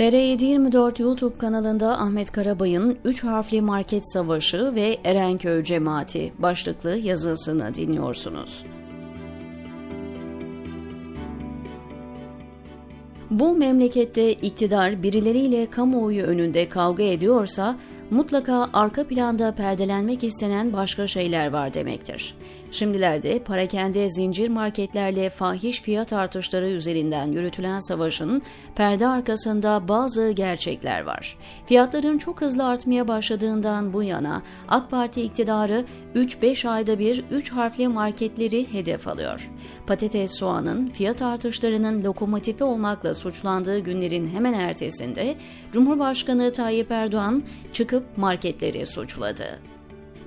TR724 YouTube kanalında Ahmet Karabay'ın 3 harfli market savaşı ve Erenköy cemaati başlıklı yazısını dinliyorsunuz. Bu memlekette iktidar birileriyle kamuoyu önünde kavga ediyorsa mutlaka arka planda perdelenmek istenen başka şeyler var demektir. Şimdilerde parakende zincir marketlerle fahiş fiyat artışları üzerinden yürütülen savaşın perde arkasında bazı gerçekler var. Fiyatların çok hızlı artmaya başladığından bu yana AK Parti iktidarı 3-5 ayda bir 3 harfli marketleri hedef alıyor. Patates soğanın fiyat artışlarının lokomotifi olmakla suçlandığı günlerin hemen ertesinde Cumhurbaşkanı Tayyip Erdoğan çıkıp marketleri suçladı.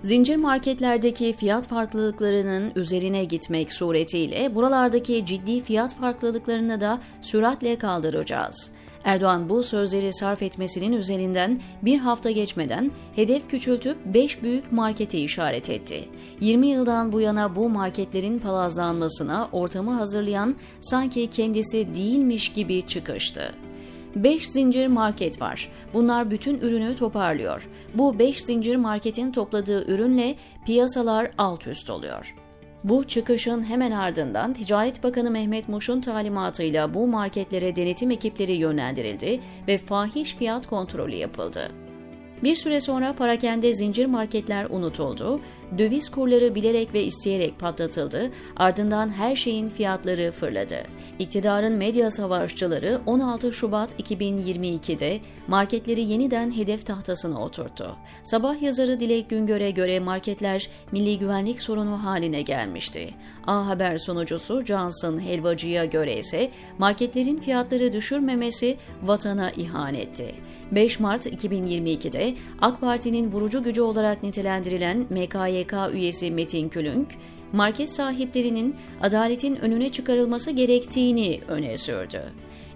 Zincir marketlerdeki fiyat farklılıklarının üzerine gitmek suretiyle buralardaki ciddi fiyat farklılıklarını da süratle kaldıracağız. Erdoğan bu sözleri sarf etmesinin üzerinden bir hafta geçmeden hedef küçültüp 5 büyük marketi işaret etti. 20 yıldan bu yana bu marketlerin palazlanmasına ortamı hazırlayan sanki kendisi değilmiş gibi çıkıştı. 5 zincir market var. Bunlar bütün ürünü toparlıyor. Bu 5 zincir marketin topladığı ürünle piyasalar alt üst oluyor. Bu çıkışın hemen ardından Ticaret Bakanı Mehmet Muş'un talimatıyla bu marketlere denetim ekipleri yönlendirildi ve fahiş fiyat kontrolü yapıldı. Bir süre sonra parakende zincir marketler unutuldu, döviz kurları bilerek ve isteyerek patlatıldı, ardından her şeyin fiyatları fırladı. İktidarın medya savaşçıları 16 Şubat 2022'de marketleri yeniden hedef tahtasına oturttu. Sabah yazarı Dilek Güngör'e göre marketler milli güvenlik sorunu haline gelmişti. A Haber sunucusu Johnson Helvacı'ya göre ise marketlerin fiyatları düşürmemesi vatana ihanetti. 5 Mart 2022'de AK Parti'nin vurucu gücü olarak nitelendirilen MKYK üyesi Metin Külünk, market sahiplerinin adaletin önüne çıkarılması gerektiğini öne sürdü.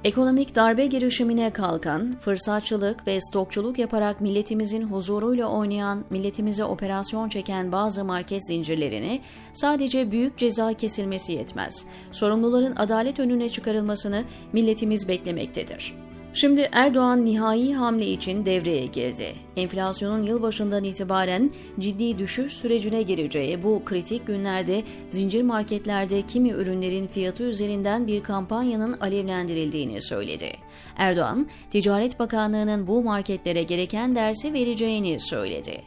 Ekonomik darbe girişimine kalkan, fırsatçılık ve stokçuluk yaparak milletimizin huzuruyla oynayan, milletimize operasyon çeken bazı market zincirlerini sadece büyük ceza kesilmesi yetmez. Sorumluların adalet önüne çıkarılmasını milletimiz beklemektedir. Şimdi Erdoğan nihai hamle için devreye girdi. Enflasyonun yılbaşından itibaren ciddi düşüş sürecine gireceği bu kritik günlerde zincir marketlerde kimi ürünlerin fiyatı üzerinden bir kampanyanın alevlendirildiğini söyledi. Erdoğan, Ticaret Bakanlığı'nın bu marketlere gereken dersi vereceğini söyledi.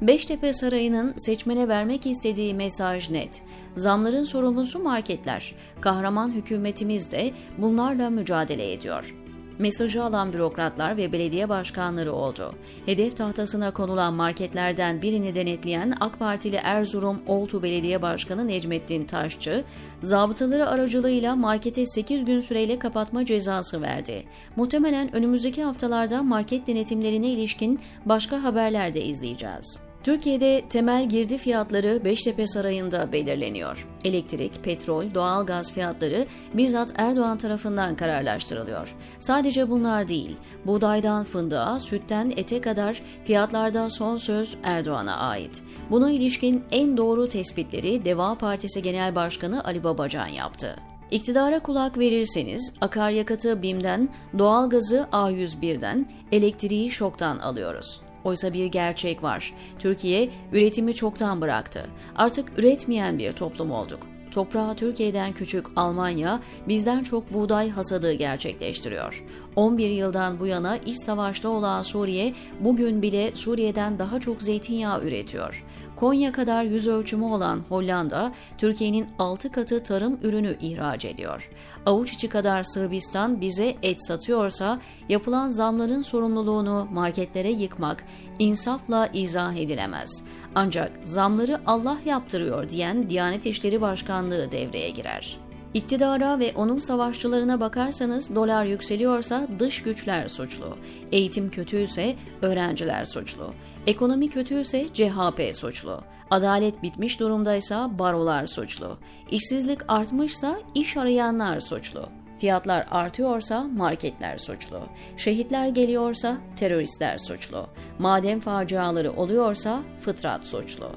Beştepe Sarayı'nın seçmene vermek istediği mesaj net. Zamların sorumlusu marketler. Kahraman hükümetimiz de bunlarla mücadele ediyor. Mesajı alan bürokratlar ve belediye başkanları oldu. Hedef tahtasına konulan marketlerden birini denetleyen AK Partili Erzurum Oltu Belediye Başkanı Necmettin Taşçı, zabıtaları aracılığıyla markete 8 gün süreyle kapatma cezası verdi. Muhtemelen önümüzdeki haftalarda market denetimlerine ilişkin başka haberler de izleyeceğiz. Türkiye'de temel girdi fiyatları Beştepe Sarayı'nda belirleniyor. Elektrik, petrol, doğal gaz fiyatları bizzat Erdoğan tarafından kararlaştırılıyor. Sadece bunlar değil, buğdaydan fındığa, sütten ete kadar fiyatlarda son söz Erdoğan'a ait. Buna ilişkin en doğru tespitleri Deva Partisi Genel Başkanı Ali Babacan yaptı. İktidara kulak verirseniz akaryakıtı BİM'den, doğalgazı A101'den, elektriği şoktan alıyoruz. Oysa bir gerçek var. Türkiye üretimi çoktan bıraktı. Artık üretmeyen bir toplum olduk. Toprağı Türkiye'den küçük Almanya bizden çok buğday hasadı gerçekleştiriyor. 11 yıldan bu yana iç savaşta olan Suriye bugün bile Suriye'den daha çok zeytinyağı üretiyor. Konya kadar yüz ölçümü olan Hollanda, Türkiye'nin 6 katı tarım ürünü ihraç ediyor. Avuç içi kadar Sırbistan bize et satıyorsa yapılan zamların sorumluluğunu marketlere yıkmak insafla izah edilemez. Ancak zamları Allah yaptırıyor diyen Diyanet İşleri Başkanlığı devreye girer. İktidara ve onun savaşçılarına bakarsanız dolar yükseliyorsa dış güçler suçlu, eğitim kötüyse öğrenciler suçlu, ekonomi kötüyse CHP suçlu, adalet bitmiş durumdaysa barolar suçlu, işsizlik artmışsa iş arayanlar suçlu, Fiyatlar artıyorsa marketler suçlu. Şehitler geliyorsa teröristler suçlu. Maden faciaları oluyorsa fıtrat suçlu.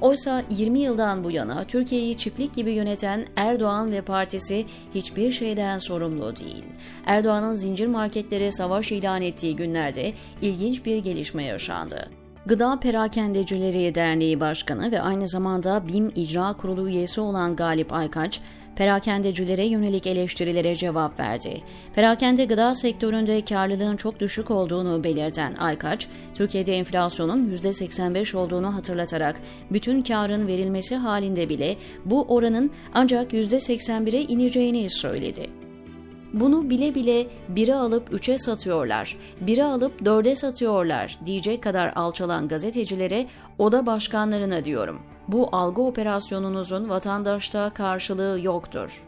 Oysa 20 yıldan bu yana Türkiye'yi çiftlik gibi yöneten Erdoğan ve partisi hiçbir şeyden sorumlu değil. Erdoğan'ın zincir marketlere savaş ilan ettiği günlerde ilginç bir gelişme yaşandı. Gıda Perakendecileri Derneği Başkanı ve aynı zamanda BİM İcra Kurulu üyesi olan Galip Aykaç, perakendecilere yönelik eleştirilere cevap verdi. Perakende gıda sektöründe karlılığın çok düşük olduğunu belirten Aykaç, Türkiye'de enflasyonun %85 olduğunu hatırlatarak bütün karın verilmesi halinde bile bu oranın ancak %81'e ineceğini söyledi. Bunu bile bile biri alıp üçe satıyorlar, biri alıp dörde satıyorlar diyecek kadar alçalan gazetecilere, oda başkanlarına diyorum. Bu algı operasyonunuzun vatandaşta karşılığı yoktur.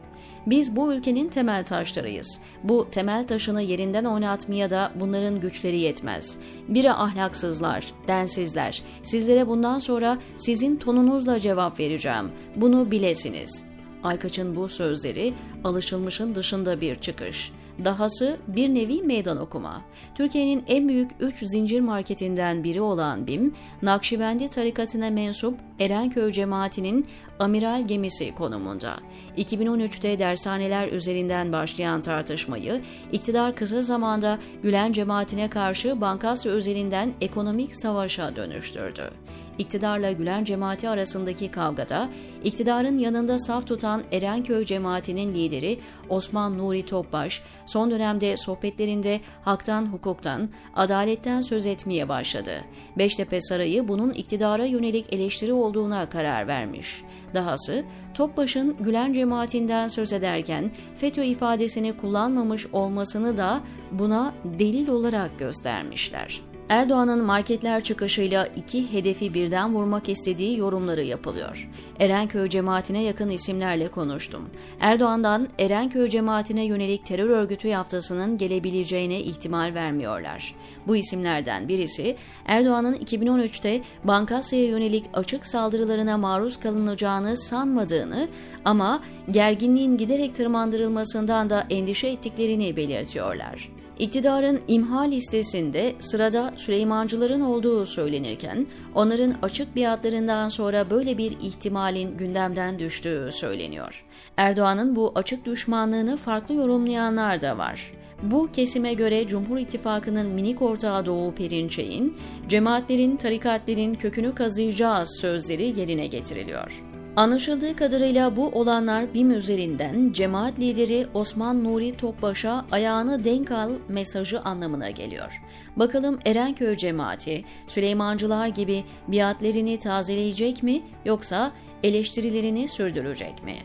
Biz bu ülkenin temel taşlarıyız. Bu temel taşını yerinden oynatmaya da bunların güçleri yetmez. Biri ahlaksızlar, densizler. Sizlere bundan sonra sizin tonunuzla cevap vereceğim. Bunu bilesiniz.'' Aykaç'ın bu sözleri alışılmışın dışında bir çıkış. Dahası bir nevi meydan okuma. Türkiye'nin en büyük 3 zincir marketinden biri olan BİM, Nakşibendi tarikatına mensup Erenköy cemaatinin amiral gemisi konumunda. 2013'te dershaneler üzerinden başlayan tartışmayı, iktidar kısa zamanda Gülen cemaatine karşı Bankasya üzerinden ekonomik savaşa dönüştürdü iktidarla Gülen cemaati arasındaki kavgada iktidarın yanında saf tutan Erenköy cemaatinin lideri Osman Nuri Topbaş son dönemde sohbetlerinde haktan, hukuktan, adaletten söz etmeye başladı. Beştepe Sarayı bunun iktidara yönelik eleştiri olduğuna karar vermiş. Dahası Topbaş'ın Gülen cemaatinden söz ederken FETÖ ifadesini kullanmamış olmasını da buna delil olarak göstermişler. Erdoğan'ın marketler çıkışıyla iki hedefi birden vurmak istediği yorumları yapılıyor. Erenköy cemaatine yakın isimlerle konuştum. Erdoğan'dan Erenköy cemaatine yönelik terör örgütü yaftasının gelebileceğine ihtimal vermiyorlar. Bu isimlerden birisi Erdoğan'ın 2013'te Bankasya'ya yönelik açık saldırılarına maruz kalınacağını sanmadığını ama gerginliğin giderek tırmandırılmasından da endişe ettiklerini belirtiyorlar. İktidarın imha listesinde sırada Süleymancıların olduğu söylenirken onların açık biatlarından sonra böyle bir ihtimalin gündemden düştüğü söyleniyor. Erdoğan'ın bu açık düşmanlığını farklı yorumlayanlar da var. Bu kesime göre Cumhur İttifakı'nın minik ortağı Doğu Perinçek'in, cemaatlerin, tarikatlerin kökünü kazıyacağız sözleri yerine getiriliyor. Anlaşıldığı kadarıyla bu olanlar BİM üzerinden cemaat lideri Osman Nuri Topbaş'a ayağını denk al mesajı anlamına geliyor. Bakalım Erenköy cemaati Süleymancılar gibi biatlerini tazeleyecek mi yoksa eleştirilerini sürdürecek mi?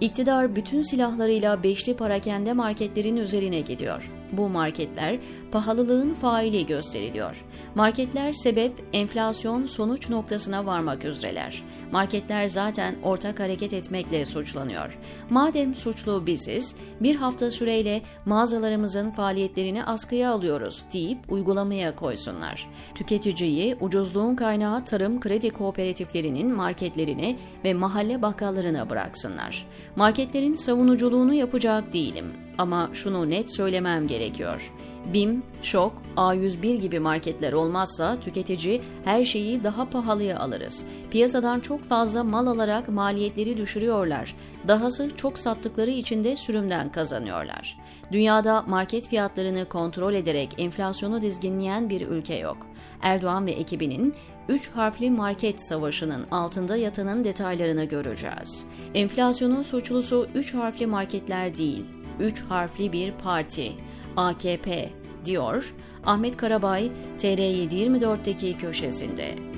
İktidar bütün silahlarıyla beşli parakende marketlerin üzerine gidiyor. Bu marketler pahalılığın faili gösteriliyor. Marketler sebep enflasyon sonuç noktasına varmak üzereler. Marketler zaten ortak hareket etmekle suçlanıyor. Madem suçlu biziz, bir hafta süreyle mağazalarımızın faaliyetlerini askıya alıyoruz deyip uygulamaya koysunlar. Tüketiciyi ucuzluğun kaynağı tarım kredi kooperatiflerinin marketlerine ve mahalle bakkallarına bıraksınlar. Marketlerin savunuculuğunu yapacak değilim ama şunu net söylemem gerekiyor. BİM, Şok, A101 gibi marketler olmazsa tüketici her şeyi daha pahalıya alırız. Piyasadan çok fazla mal alarak maliyetleri düşürüyorlar. Dahası çok sattıkları için de sürümden kazanıyorlar. Dünyada market fiyatlarını kontrol ederek enflasyonu dizginleyen bir ülke yok. Erdoğan ve ekibinin 3 harfli market savaşının altında yatanın detaylarını göreceğiz. Enflasyonun suçlusu 3 harfli marketler değil, 3 harfli bir parti, AKP, diyor Ahmet Karabay TR724'deki köşesinde.